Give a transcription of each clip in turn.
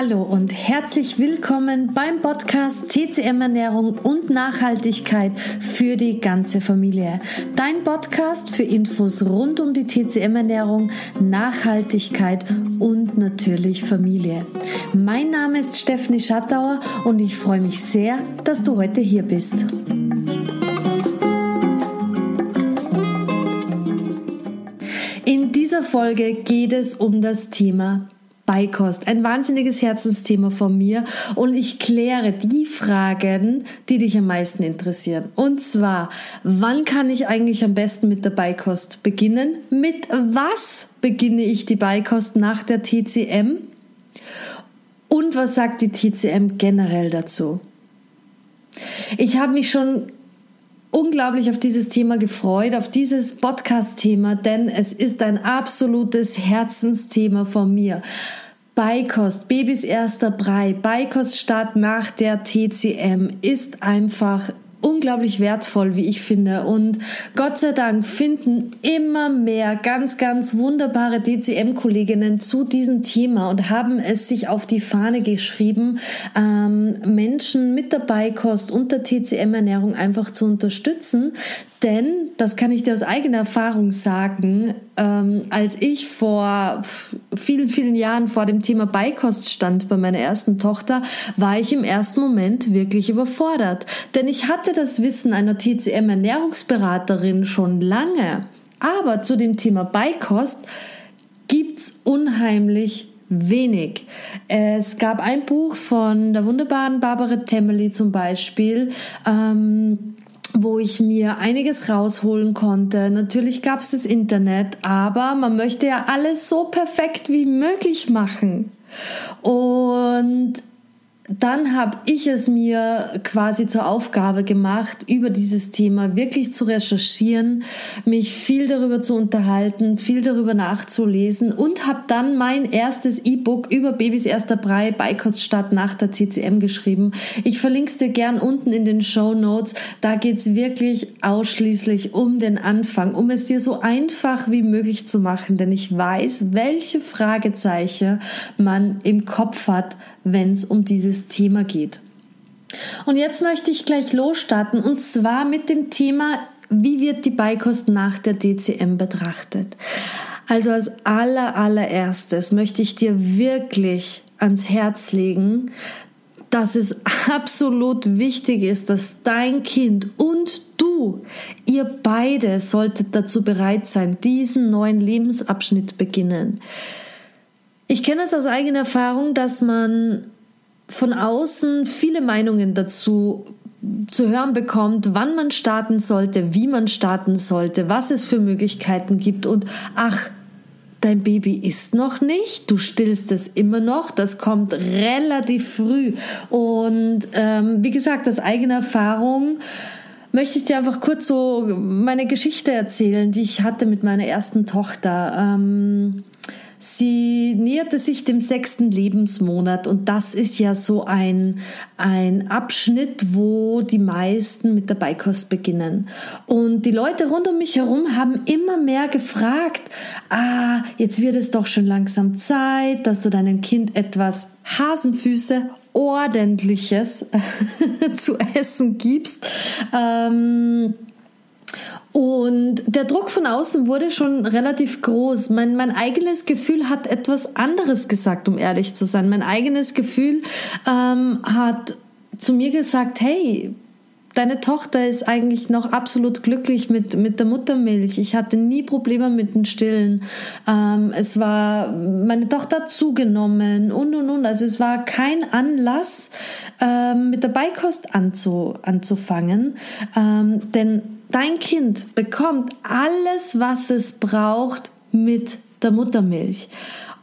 Hallo und herzlich willkommen beim Podcast TCM Ernährung und Nachhaltigkeit für die ganze Familie. Dein Podcast für Infos rund um die TCM Ernährung, Nachhaltigkeit und natürlich Familie. Mein Name ist Stephanie Schattauer und ich freue mich sehr, dass du heute hier bist. In dieser Folge geht es um das Thema Beikost. Ein wahnsinniges Herzensthema von mir und ich kläre die Fragen, die dich am meisten interessieren. Und zwar, wann kann ich eigentlich am besten mit der Beikost beginnen? Mit was beginne ich die Beikost nach der TCM? Und was sagt die TCM generell dazu? Ich habe mich schon unglaublich auf dieses Thema gefreut, auf dieses Podcast-Thema, denn es ist ein absolutes Herzensthema von mir. Beikost, Babys erster Brei, Beikoststart nach der TCM ist einfach unglaublich wertvoll, wie ich finde. Und Gott sei Dank finden immer mehr ganz, ganz wunderbare DCM-Kolleginnen zu diesem Thema und haben es sich auf die Fahne geschrieben, ähm, Menschen mit der Beikost und der TCM-Ernährung einfach zu unterstützen. Denn, das kann ich dir aus eigener Erfahrung sagen, ähm, als ich vor vielen, vielen Jahren vor dem Thema Beikost stand bei meiner ersten Tochter, war ich im ersten Moment wirklich überfordert. Denn ich hatte das Wissen einer TCM-Ernährungsberaterin schon lange. Aber zu dem Thema Beikost gibt's unheimlich wenig. Es gab ein Buch von der wunderbaren Barbara Temmeli zum Beispiel, ähm, wo ich mir einiges rausholen konnte. Natürlich gab es das Internet, aber man möchte ja alles so perfekt wie möglich machen. Und dann habe ich es mir quasi zur Aufgabe gemacht, über dieses Thema wirklich zu recherchieren, mich viel darüber zu unterhalten, viel darüber nachzulesen und habe dann mein erstes E-Book über Babys erster Brei Beikoststadt nach der CCM geschrieben. Ich verlinke es dir gern unten in den Show Notes. Da geht es wirklich ausschließlich um den Anfang, um es dir so einfach wie möglich zu machen, denn ich weiß, welche Fragezeichen man im Kopf hat, wenn es um dieses Thema geht. Und jetzt möchte ich gleich losstarten und zwar mit dem Thema, wie wird die Beikost nach der DCM betrachtet? Also als aller allererstes möchte ich dir wirklich ans Herz legen, dass es absolut wichtig ist, dass dein Kind und du, ihr beide solltet dazu bereit sein, diesen neuen Lebensabschnitt beginnen. Ich kenne es aus eigener Erfahrung, dass man von außen viele Meinungen dazu zu hören bekommt, wann man starten sollte, wie man starten sollte, was es für Möglichkeiten gibt und ach, dein Baby ist noch nicht, du stillst es immer noch, das kommt relativ früh. Und ähm, wie gesagt, aus eigener Erfahrung möchte ich dir einfach kurz so meine Geschichte erzählen, die ich hatte mit meiner ersten Tochter. Ähm, Sie näherte sich dem sechsten Lebensmonat und das ist ja so ein, ein Abschnitt, wo die meisten mit der Beikost beginnen. Und die Leute rund um mich herum haben immer mehr gefragt, ah, jetzt wird es doch schon langsam Zeit, dass du deinem Kind etwas Hasenfüße ordentliches zu essen gibst. Ähm, und der Druck von außen wurde schon relativ groß. Mein, mein eigenes Gefühl hat etwas anderes gesagt, um ehrlich zu sein. Mein eigenes Gefühl ähm, hat zu mir gesagt, hey, deine Tochter ist eigentlich noch absolut glücklich mit, mit der Muttermilch. Ich hatte nie Probleme mit dem Stillen. Ähm, es war meine Tochter zugenommen und und und. Also es war kein Anlass, ähm, mit der Beikost anzu, anzufangen. Ähm, denn Dein Kind bekommt alles, was es braucht mit der Muttermilch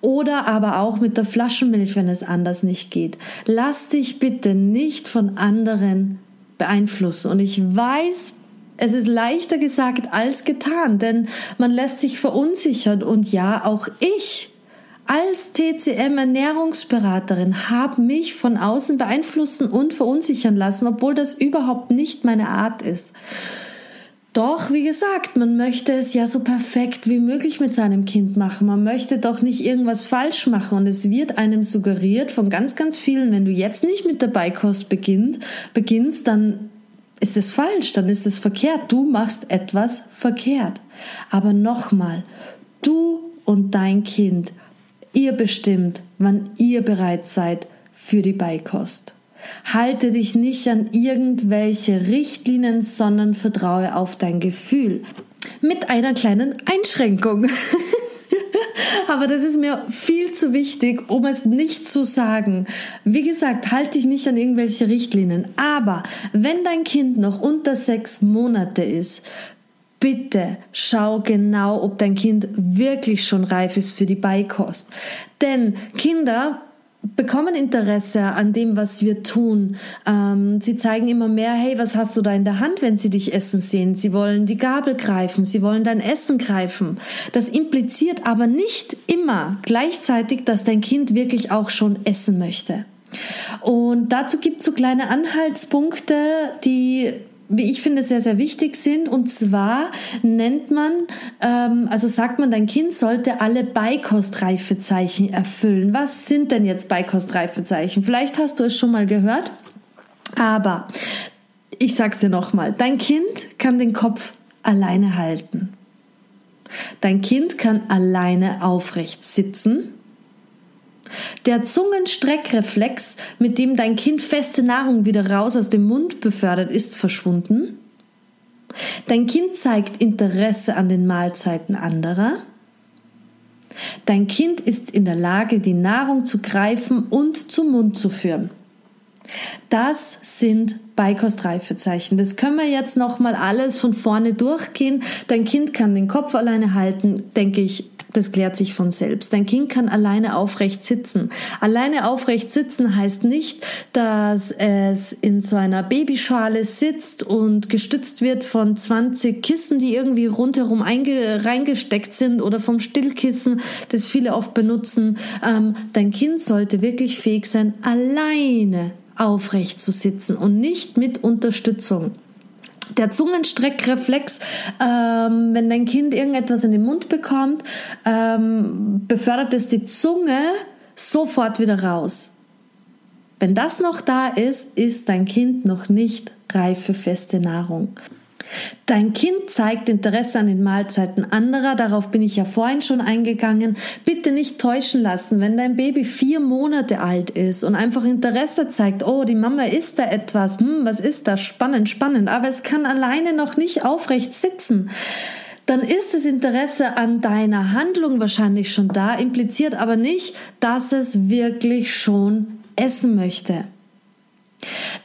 oder aber auch mit der Flaschenmilch, wenn es anders nicht geht. Lass dich bitte nicht von anderen beeinflussen. Und ich weiß, es ist leichter gesagt als getan, denn man lässt sich verunsichern. Und ja, auch ich als TCM-Ernährungsberaterin habe mich von außen beeinflussen und verunsichern lassen, obwohl das überhaupt nicht meine Art ist. Doch, wie gesagt, man möchte es ja so perfekt wie möglich mit seinem Kind machen. Man möchte doch nicht irgendwas falsch machen. Und es wird einem suggeriert von ganz, ganz vielen, wenn du jetzt nicht mit der Beikost beginnt, beginnst, dann ist es falsch, dann ist es verkehrt. Du machst etwas verkehrt. Aber nochmal, du und dein Kind, ihr bestimmt, wann ihr bereit seid für die Beikost. Halte dich nicht an irgendwelche Richtlinien, sondern vertraue auf dein Gefühl. Mit einer kleinen Einschränkung. Aber das ist mir viel zu wichtig, um es nicht zu sagen. Wie gesagt, halte dich nicht an irgendwelche Richtlinien. Aber wenn dein Kind noch unter sechs Monate ist, bitte schau genau, ob dein Kind wirklich schon reif ist für die Beikost. Denn Kinder bekommen Interesse an dem, was wir tun. Ähm, sie zeigen immer mehr, hey, was hast du da in der Hand, wenn sie dich essen sehen? Sie wollen die Gabel greifen, sie wollen dein Essen greifen. Das impliziert aber nicht immer gleichzeitig, dass dein Kind wirklich auch schon essen möchte. Und dazu gibt es so kleine Anhaltspunkte, die wie ich finde, sehr, sehr wichtig sind. Und zwar nennt man, ähm, also sagt man, dein Kind sollte alle Beikostreifezeichen erfüllen. Was sind denn jetzt Beikostreifezeichen? Vielleicht hast du es schon mal gehört, aber ich sag's dir nochmal. Dein Kind kann den Kopf alleine halten. Dein Kind kann alleine aufrecht sitzen. Der Zungenstreckreflex, mit dem dein Kind feste Nahrung wieder raus aus dem Mund befördert, ist verschwunden. Dein Kind zeigt Interesse an den Mahlzeiten anderer. Dein Kind ist in der Lage, die Nahrung zu greifen und zum Mund zu führen. Das sind Beikostreifezeichen. Das können wir jetzt noch mal alles von vorne durchgehen. Dein Kind kann den Kopf alleine halten, denke ich, das klärt sich von selbst. Dein Kind kann alleine aufrecht sitzen. Alleine aufrecht sitzen heißt nicht, dass es in so einer Babyschale sitzt und gestützt wird von 20 Kissen, die irgendwie rundherum reingesteckt sind oder vom Stillkissen, das viele oft benutzen. Ähm, dein Kind sollte wirklich fähig sein, alleine aufrecht zu sitzen und nicht mit Unterstützung. Der Zungenstreckreflex, ähm, wenn dein Kind irgendetwas in den Mund bekommt, ähm, befördert es die Zunge sofort wieder raus. Wenn das noch da ist, ist dein Kind noch nicht reif für feste Nahrung. Dein Kind zeigt Interesse an den Mahlzeiten anderer, darauf bin ich ja vorhin schon eingegangen. Bitte nicht täuschen lassen, wenn dein Baby vier Monate alt ist und einfach Interesse zeigt, oh, die Mama isst da etwas, hm, was ist das? Spannend, spannend, aber es kann alleine noch nicht aufrecht sitzen dann ist das Interesse an deiner Handlung wahrscheinlich schon da, impliziert aber nicht, dass es wirklich schon essen möchte.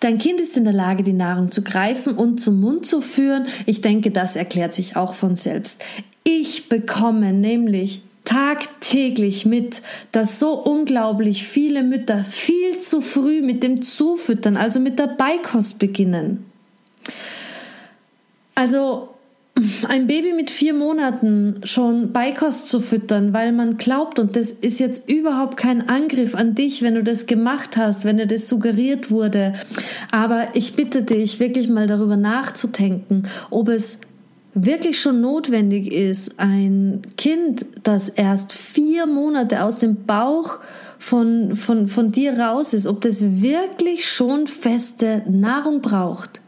Dein Kind ist in der Lage, die Nahrung zu greifen und zum Mund zu führen. Ich denke, das erklärt sich auch von selbst. Ich bekomme nämlich tagtäglich mit, dass so unglaublich viele Mütter viel zu früh mit dem Zufüttern, also mit der Beikost beginnen. Also ein Baby mit vier Monaten schon Beikost zu füttern, weil man glaubt, und das ist jetzt überhaupt kein Angriff an dich, wenn du das gemacht hast, wenn dir das suggeriert wurde. Aber ich bitte dich, wirklich mal darüber nachzudenken, ob es wirklich schon notwendig ist, ein Kind, das erst vier Monate aus dem Bauch von, von, von dir raus ist, ob das wirklich schon feste Nahrung braucht.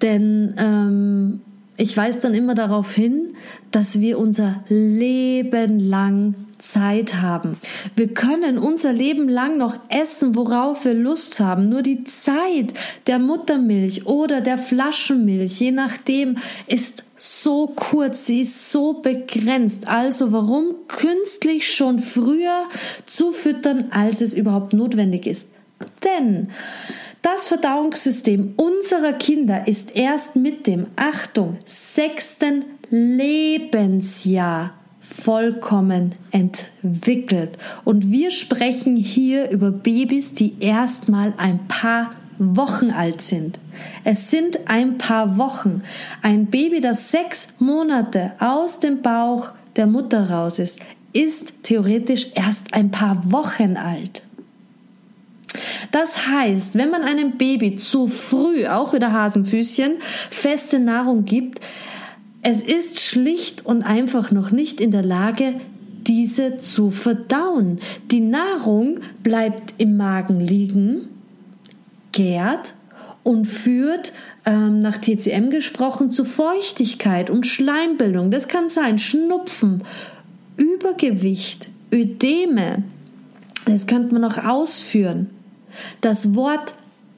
Denn ähm, ich weise dann immer darauf hin, dass wir unser Leben lang Zeit haben. Wir können unser Leben lang noch essen, worauf wir Lust haben. Nur die Zeit der Muttermilch oder der Flaschenmilch, je nachdem, ist so kurz, sie ist so begrenzt. Also warum künstlich schon früher zu füttern, als es überhaupt notwendig ist? Denn das Verdauungssystem unserer Kinder ist erst mit dem, Achtung, sechsten Lebensjahr vollkommen entwickelt. Und wir sprechen hier über Babys, die erst mal ein paar Wochen alt sind. Es sind ein paar Wochen. Ein Baby, das sechs Monate aus dem Bauch der Mutter raus ist, ist theoretisch erst ein paar Wochen alt. Das heißt, wenn man einem Baby zu früh, auch wieder Hasenfüßchen, feste Nahrung gibt, Es ist schlicht und einfach noch nicht in der Lage, diese zu verdauen. Die Nahrung bleibt im Magen liegen, gärt und führt ähm, nach TCM gesprochen zu Feuchtigkeit und Schleimbildung. Das kann sein Schnupfen, Übergewicht, Ödeme. Das könnte man noch ausführen. Das Wort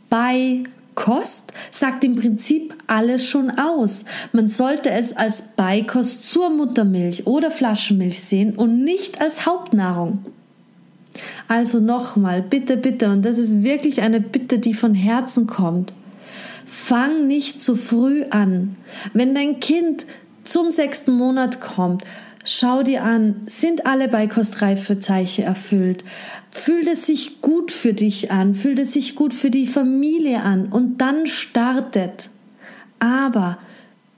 bei Kost sagt im Prinzip alles schon aus. Man sollte es als Beikost zur Muttermilch oder Flaschenmilch sehen und nicht als Hauptnahrung. Also nochmal, bitte, bitte, und das ist wirklich eine Bitte, die von Herzen kommt. Fang nicht zu früh an. Wenn dein Kind zum sechsten Monat kommt, schau dir an, sind alle Beikostreifezeichen erfüllt? Fühlt es sich gut für dich an? Fühlt es sich gut für die Familie an? Und dann startet. Aber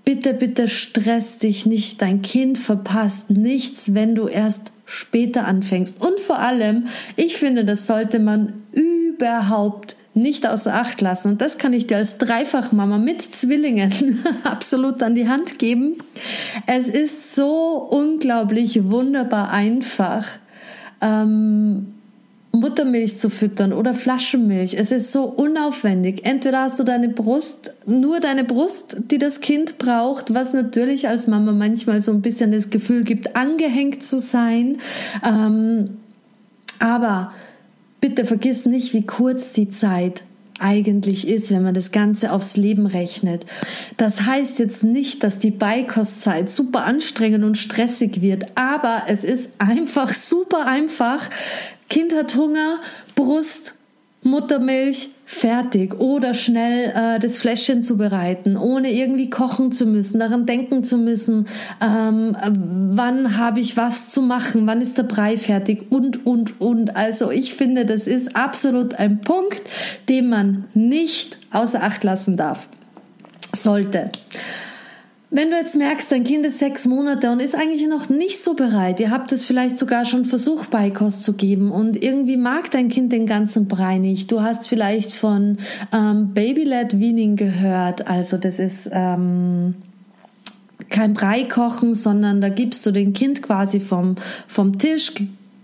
bitte, bitte stress dich nicht. Dein Kind verpasst nichts, wenn du erst später anfängst. Und vor allem, ich finde, das sollte man überhaupt nicht außer Acht lassen. Und das kann ich dir als Dreifachmama mit Zwillingen absolut an die Hand geben. Es ist so unglaublich wunderbar einfach. Ähm, Muttermilch zu füttern oder Flaschenmilch. Es ist so unaufwendig. Entweder hast du deine Brust, nur deine Brust, die das Kind braucht, was natürlich als Mama manchmal so ein bisschen das Gefühl gibt, angehängt zu sein. Ähm, aber bitte vergiss nicht, wie kurz die Zeit eigentlich ist, wenn man das Ganze aufs Leben rechnet. Das heißt jetzt nicht, dass die Beikostzeit super anstrengend und stressig wird, aber es ist einfach super einfach, Kind hat Hunger, Brust, Muttermilch, fertig. Oder schnell äh, das Fläschchen zu bereiten, ohne irgendwie kochen zu müssen, daran denken zu müssen, ähm, wann habe ich was zu machen, wann ist der Brei fertig und, und, und. Also ich finde, das ist absolut ein Punkt, den man nicht außer Acht lassen darf. Sollte. Wenn du jetzt merkst, dein Kind ist sechs Monate und ist eigentlich noch nicht so bereit, ihr habt es vielleicht sogar schon versucht, Beikost zu geben und irgendwie mag dein Kind den ganzen Brei nicht. Du hast vielleicht von ähm, Baby-led Weaning gehört, also das ist ähm, kein Brei kochen, sondern da gibst du dem Kind quasi vom, vom Tisch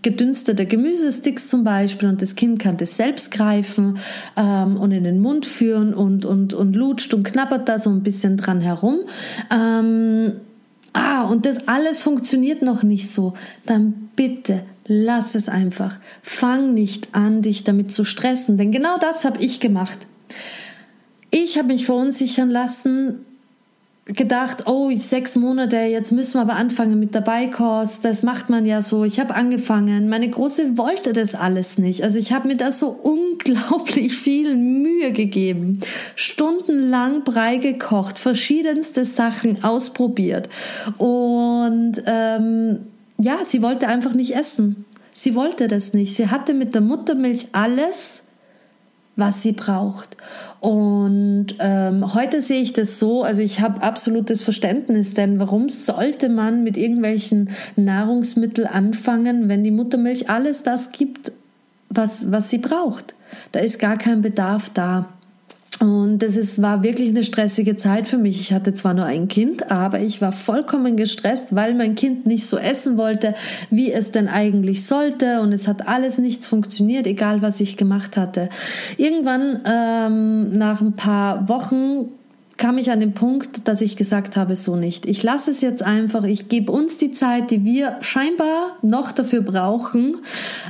gedünstete Gemüsesticks zum Beispiel und das Kind kann das selbst greifen ähm, und in den Mund führen und, und, und lutscht und knabbert da so ein bisschen dran herum. Ähm, ah, und das alles funktioniert noch nicht so. Dann bitte lass es einfach. Fang nicht an, dich damit zu stressen, denn genau das habe ich gemacht. Ich habe mich verunsichern lassen, gedacht, oh, sechs Monate, jetzt müssen wir aber anfangen mit der Beikost, das macht man ja so. Ich habe angefangen, meine Große wollte das alles nicht. Also ich habe mir da so unglaublich viel Mühe gegeben, stundenlang Brei gekocht, verschiedenste Sachen ausprobiert und ähm, ja, sie wollte einfach nicht essen. Sie wollte das nicht. Sie hatte mit der Muttermilch alles, was sie braucht. Und ähm, heute sehe ich das so, also ich habe absolutes Verständnis, denn warum sollte man mit irgendwelchen Nahrungsmitteln anfangen, wenn die Muttermilch alles das gibt, was, was sie braucht? Da ist gar kein Bedarf da. Und das ist, war wirklich eine stressige Zeit für mich. Ich hatte zwar nur ein Kind, aber ich war vollkommen gestresst, weil mein Kind nicht so essen wollte, wie es denn eigentlich sollte. Und es hat alles nichts funktioniert, egal was ich gemacht hatte. Irgendwann, ähm, nach ein paar Wochen, kam ich an den Punkt, dass ich gesagt habe, so nicht. Ich lasse es jetzt einfach, ich gebe uns die Zeit, die wir scheinbar noch dafür brauchen,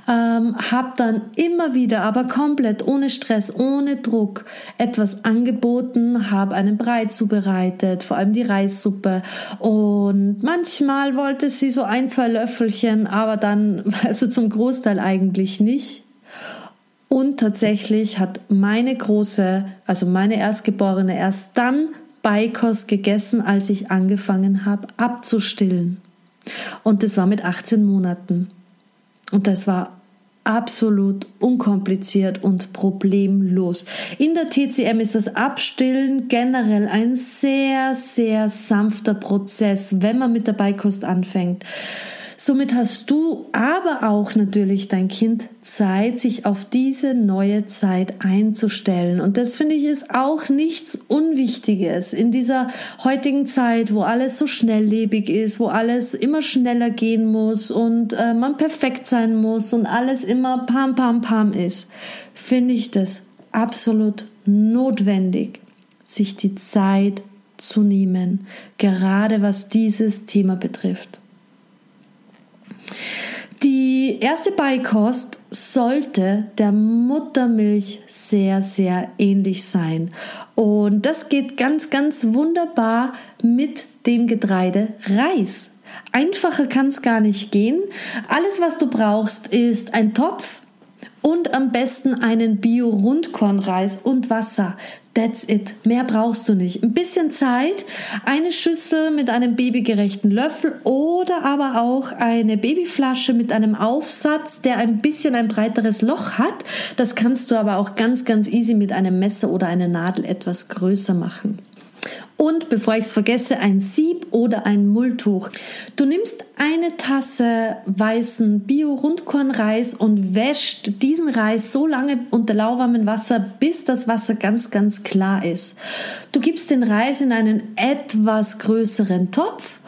ähm, habe dann immer wieder, aber komplett ohne Stress, ohne Druck etwas angeboten, habe einen Brei zubereitet, vor allem die Reissuppe und manchmal wollte sie so ein, zwei Löffelchen, aber dann, also zum Großteil eigentlich nicht. Und tatsächlich hat meine große, also meine Erstgeborene, erst dann Beikost gegessen, als ich angefangen habe abzustillen. Und das war mit 18 Monaten. Und das war absolut unkompliziert und problemlos. In der TCM ist das Abstillen generell ein sehr, sehr sanfter Prozess, wenn man mit der Beikost anfängt. Somit hast du aber auch natürlich dein Kind Zeit, sich auf diese neue Zeit einzustellen. Und das finde ich ist auch nichts Unwichtiges in dieser heutigen Zeit, wo alles so schnelllebig ist, wo alles immer schneller gehen muss und äh, man perfekt sein muss und alles immer pam, pam, pam ist. Finde ich das absolut notwendig, sich die Zeit zu nehmen, gerade was dieses Thema betrifft. Die erste Beikost sollte der Muttermilch sehr, sehr ähnlich sein. Und das geht ganz, ganz wunderbar mit dem Getreide Reis. Einfacher kann es gar nicht gehen. Alles, was du brauchst, ist ein Topf, und am besten einen Bio-Rundkornreis und Wasser. That's it. Mehr brauchst du nicht. Ein bisschen Zeit, eine Schüssel mit einem babygerechten Löffel oder aber auch eine Babyflasche mit einem Aufsatz, der ein bisschen ein breiteres Loch hat. Das kannst du aber auch ganz, ganz easy mit einem Messer oder einer Nadel etwas größer machen. Und bevor ich es vergesse, ein Sieb oder ein Mulltuch. Du nimmst eine Tasse weißen Bio-Rundkornreis und wäscht diesen Reis so lange unter lauwarmem Wasser, bis das Wasser ganz, ganz klar ist. Du gibst den Reis in einen etwas größeren Topf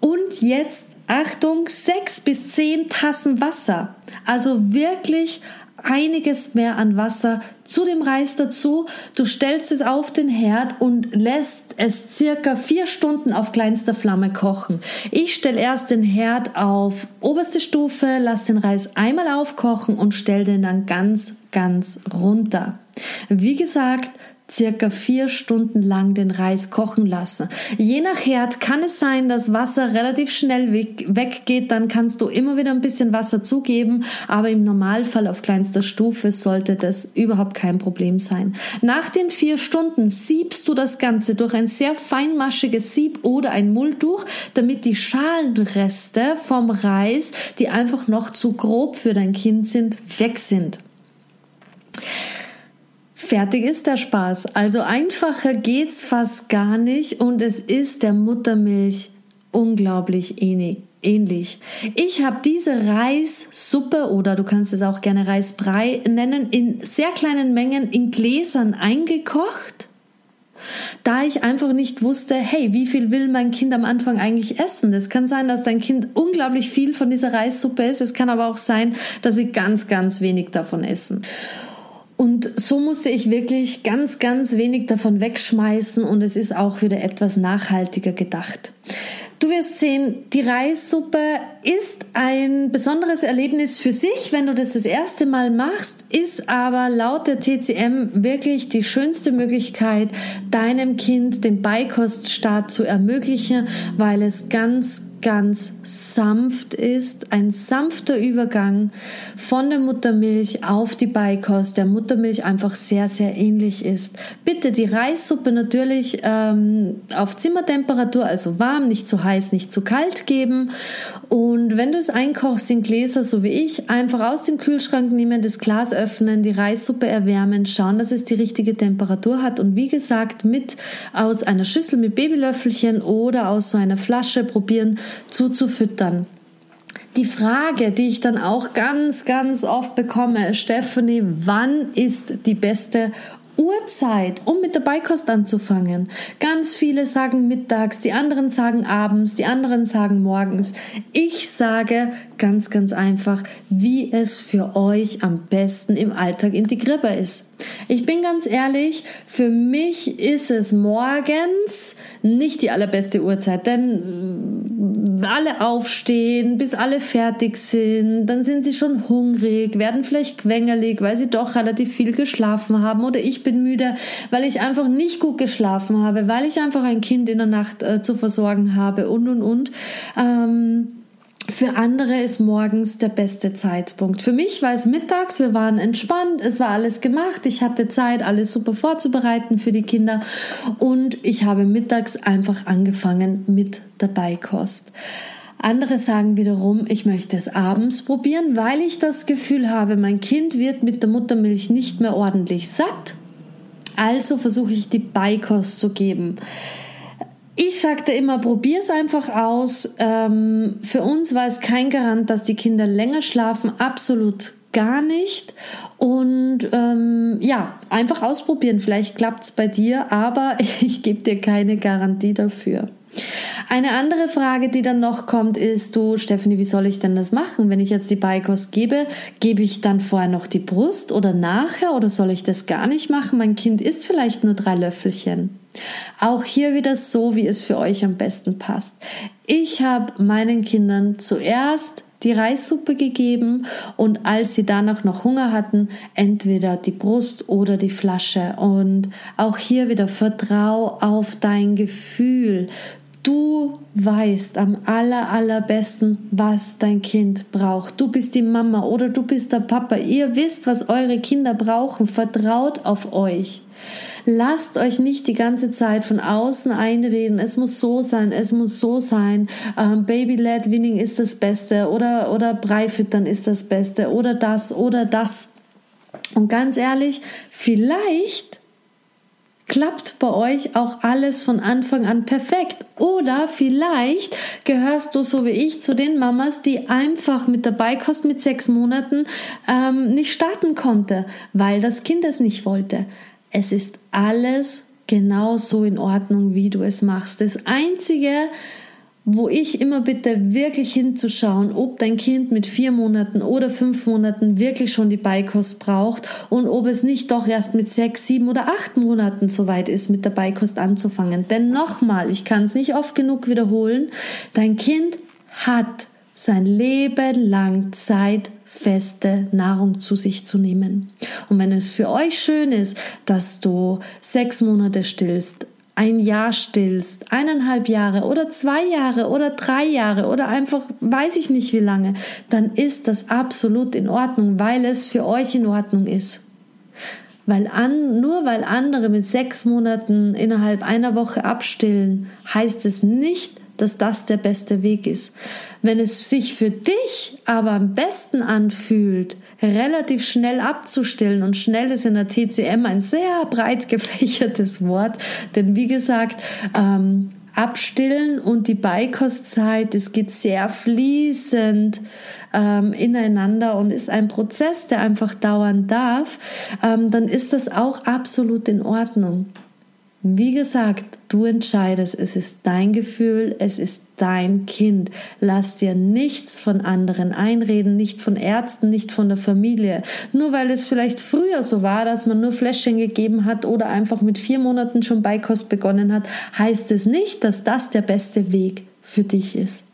und jetzt, Achtung, sechs bis zehn Tassen Wasser. Also wirklich einiges mehr an Wasser zu dem Reis dazu. Du stellst es auf den Herd und lässt es circa vier Stunden auf kleinster Flamme kochen. Ich stelle erst den Herd auf oberste Stufe, lasse den Reis einmal aufkochen und stelle den dann ganz, ganz runter. Wie gesagt, circa vier Stunden lang den Reis kochen lassen. Je nach Herd kann es sein, dass Wasser relativ schnell weggeht, dann kannst du immer wieder ein bisschen Wasser zugeben, aber im Normalfall auf kleinster Stufe sollte das überhaupt kein Problem sein. Nach den vier Stunden siebst du das Ganze durch ein sehr feinmaschiges Sieb oder ein Mulltuch, damit die Schalenreste vom Reis, die einfach noch zu grob für dein Kind sind, weg sind. Fertig ist der Spaß. Also einfacher geht's fast gar nicht und es ist der Muttermilch unglaublich ähnlich. Ich habe diese Reissuppe oder du kannst es auch gerne Reisbrei nennen, in sehr kleinen Mengen in Gläsern eingekocht. Da ich einfach nicht wusste, hey, wie viel will mein Kind am Anfang eigentlich essen? Es kann sein, dass dein Kind unglaublich viel von dieser Reissuppe isst. Es kann aber auch sein, dass sie ganz, ganz wenig davon essen. Und so musste ich wirklich ganz, ganz wenig davon wegschmeißen und es ist auch wieder etwas nachhaltiger gedacht. Du wirst sehen, die Reissuppe ist ein besonderes Erlebnis für sich, wenn du das das erste Mal machst, ist aber laut der TCM wirklich die schönste Möglichkeit, deinem Kind den Beikoststart zu ermöglichen, weil es ganz, ganz sanft ist, ein sanfter Übergang von der Muttermilch auf die Beikost, der Muttermilch einfach sehr, sehr ähnlich ist. Bitte die Reissuppe natürlich ähm, auf Zimmertemperatur, also warm, nicht zu heiß, nicht zu kalt geben. Und wenn du es einkochst in Gläser, so wie ich, einfach aus dem Kühlschrank nehmen, das Glas öffnen, die Reissuppe erwärmen, schauen, dass es die richtige Temperatur hat und wie gesagt, mit aus einer Schüssel mit Babylöffelchen oder aus so einer Flasche probieren, zuzufüttern. Die Frage, die ich dann auch ganz, ganz oft bekomme, Stephanie, wann ist die beste Uhrzeit, um mit der Beikost anzufangen. Ganz viele sagen mittags, die anderen sagen abends, die anderen sagen morgens. Ich sage ganz, ganz einfach, wie es für euch am besten im Alltag integrierbar ist. Ich bin ganz ehrlich, für mich ist es morgens nicht die allerbeste Uhrzeit, denn alle aufstehen, bis alle fertig sind, dann sind sie schon hungrig, werden vielleicht quengelig, weil sie doch relativ viel geschlafen haben oder ich bin müde, weil ich einfach nicht gut geschlafen habe, weil ich einfach ein Kind in der Nacht äh, zu versorgen habe und und und. Ähm, für andere ist morgens der beste Zeitpunkt. Für mich war es mittags, wir waren entspannt, es war alles gemacht, ich hatte Zeit, alles super vorzubereiten für die Kinder und ich habe mittags einfach angefangen mit der Beikost. Andere sagen wiederum, ich möchte es abends probieren, weil ich das Gefühl habe, mein Kind wird mit der Muttermilch nicht mehr ordentlich satt. Also versuche ich die Beikost zu geben. Ich sagte immer, probier es einfach aus. Ähm, für uns war es kein Garant, dass die Kinder länger schlafen. Absolut gar nicht. Und ähm, ja, einfach ausprobieren. Vielleicht klappt es bei dir, aber ich gebe dir keine Garantie dafür. Eine andere Frage, die dann noch kommt, ist, du Stephanie, wie soll ich denn das machen? Wenn ich jetzt die Beikost gebe, gebe ich dann vorher noch die Brust oder nachher oder soll ich das gar nicht machen? Mein Kind isst vielleicht nur drei Löffelchen. Auch hier wieder so, wie es für euch am besten passt. Ich habe meinen Kindern zuerst die Reissuppe gegeben und als sie danach noch Hunger hatten, entweder die Brust oder die Flasche. Und auch hier wieder vertrau auf dein Gefühl. Du weißt am aller, allerbesten, was dein Kind braucht. Du bist die Mama oder du bist der Papa. Ihr wisst, was eure Kinder brauchen. Vertraut auf euch. Lasst euch nicht die ganze Zeit von außen einreden, es muss so sein, es muss so sein, ähm, Baby-led Winning ist das Beste oder, oder Breifüttern ist das Beste oder das oder das. Und ganz ehrlich, vielleicht klappt bei euch auch alles von Anfang an perfekt. Oder vielleicht gehörst du so wie ich zu den Mamas, die einfach mit der Beikost mit sechs Monaten ähm, nicht starten konnte, weil das Kind es nicht wollte. Es ist alles genauso in Ordnung, wie du es machst. Das Einzige, wo ich immer bitte wirklich hinzuschauen, ob dein Kind mit vier Monaten oder fünf Monaten wirklich schon die Beikost braucht und ob es nicht doch erst mit sechs, sieben oder acht Monaten soweit ist, mit der Beikost anzufangen. Denn nochmal, ich kann es nicht oft genug wiederholen, dein Kind hat sein Leben lang Zeit, feste Nahrung zu sich zu nehmen. Und wenn es für euch schön ist, dass du sechs Monate stillst, ein Jahr stillst, eineinhalb Jahre oder zwei Jahre oder drei Jahre oder einfach weiß ich nicht wie lange, dann ist das absolut in Ordnung, weil es für euch in Ordnung ist. Weil an, nur weil andere mit sechs Monaten innerhalb einer Woche abstillen, heißt es nicht, dass das der beste Weg ist. Wenn es sich für dich aber am besten anfühlt, relativ schnell abzustillen und schnell ist in der TCM ein sehr breit gefächertes Wort, denn wie gesagt, ähm, Abstillen und die Beikostzeit, es geht sehr fließend ähm, ineinander und ist ein Prozess, der einfach dauern darf, ähm, dann ist das auch absolut in Ordnung. Wie gesagt, du entscheidest, es ist dein Gefühl, es ist dein Kind. Lass dir nichts von anderen einreden, nicht von Ärzten, nicht von der Familie. Nur weil es vielleicht früher so war, dass man nur Fläschchen gegeben hat oder einfach mit vier Monaten schon Beikost begonnen hat, heißt es nicht, dass das der beste Weg für dich ist.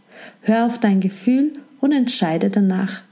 Hör auf dein Gefühl und entscheide danach.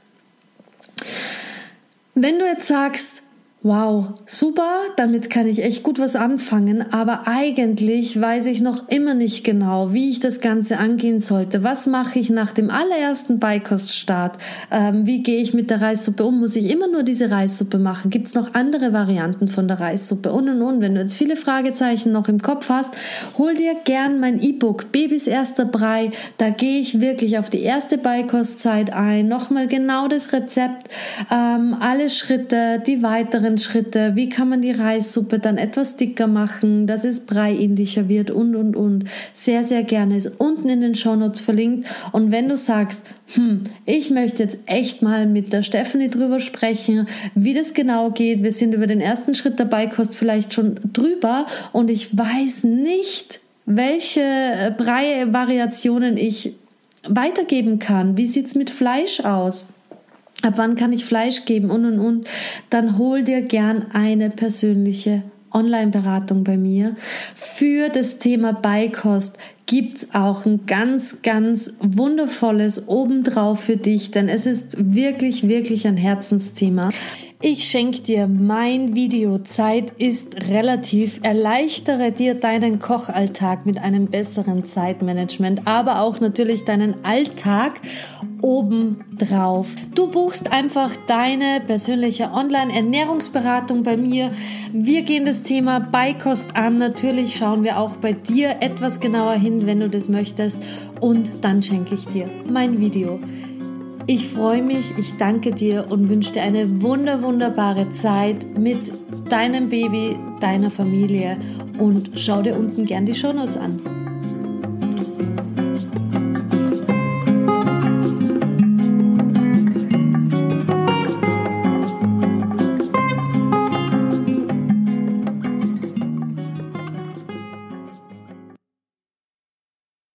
Wenn du jetzt sagst, Wow, super, damit kann ich echt gut was anfangen, aber eigentlich weiß ich noch immer nicht genau, wie ich das Ganze angehen sollte. Was mache ich nach dem allerersten Beikoststart? Ähm, wie gehe ich mit der Reissuppe um? Muss ich immer nur diese Reissuppe machen? Gibt es noch andere Varianten von der Reissuppe? Und und und. Wenn du jetzt viele Fragezeichen noch im Kopf hast, hol dir gern mein E-Book Babys erster Brei. Da gehe ich wirklich auf die erste Beikostzeit ein. Nochmal genau das Rezept, ähm, alle Schritte, die weiteren weiteren Schritte, wie kann man die Reissuppe dann etwas dicker machen, dass es breiähnlicher wird und, und, und. Sehr, sehr gerne. Ist unten in den Shownotes verlinkt. Und wenn du sagst, hm, ich möchte jetzt echt mal mit der Stephanie drüber sprechen, wie das genau geht. Wir sind über den ersten Schritt dabei, kostet vielleicht schon drüber und ich weiß nicht, welche äh, Brei-Variationen ich weitergeben kann. Wie sieht's mit Fleisch aus? Ab wann kann ich Fleisch geben und und und, dann hol dir gern eine persönliche Online-Beratung bei mir. Für das Thema Beikost gibt's auch ein ganz, ganz wundervolles obendrauf für dich, denn es ist wirklich, wirklich ein Herzensthema. Ich schenke dir mein Video. Zeit ist relativ. Erleichtere dir deinen Kochalltag mit einem besseren Zeitmanagement, aber auch natürlich deinen Alltag obendrauf. Du buchst einfach deine persönliche Online-Ernährungsberatung bei mir. Wir gehen das Thema Beikost an. Natürlich schauen wir auch bei dir etwas genauer hin, wenn du das möchtest. Und dann schenke ich dir mein Video. Ich freue mich, ich danke dir und wünsche dir eine wunder, wunderbare Zeit mit deinem Baby, deiner Familie und schau dir unten gern die Shownotes an.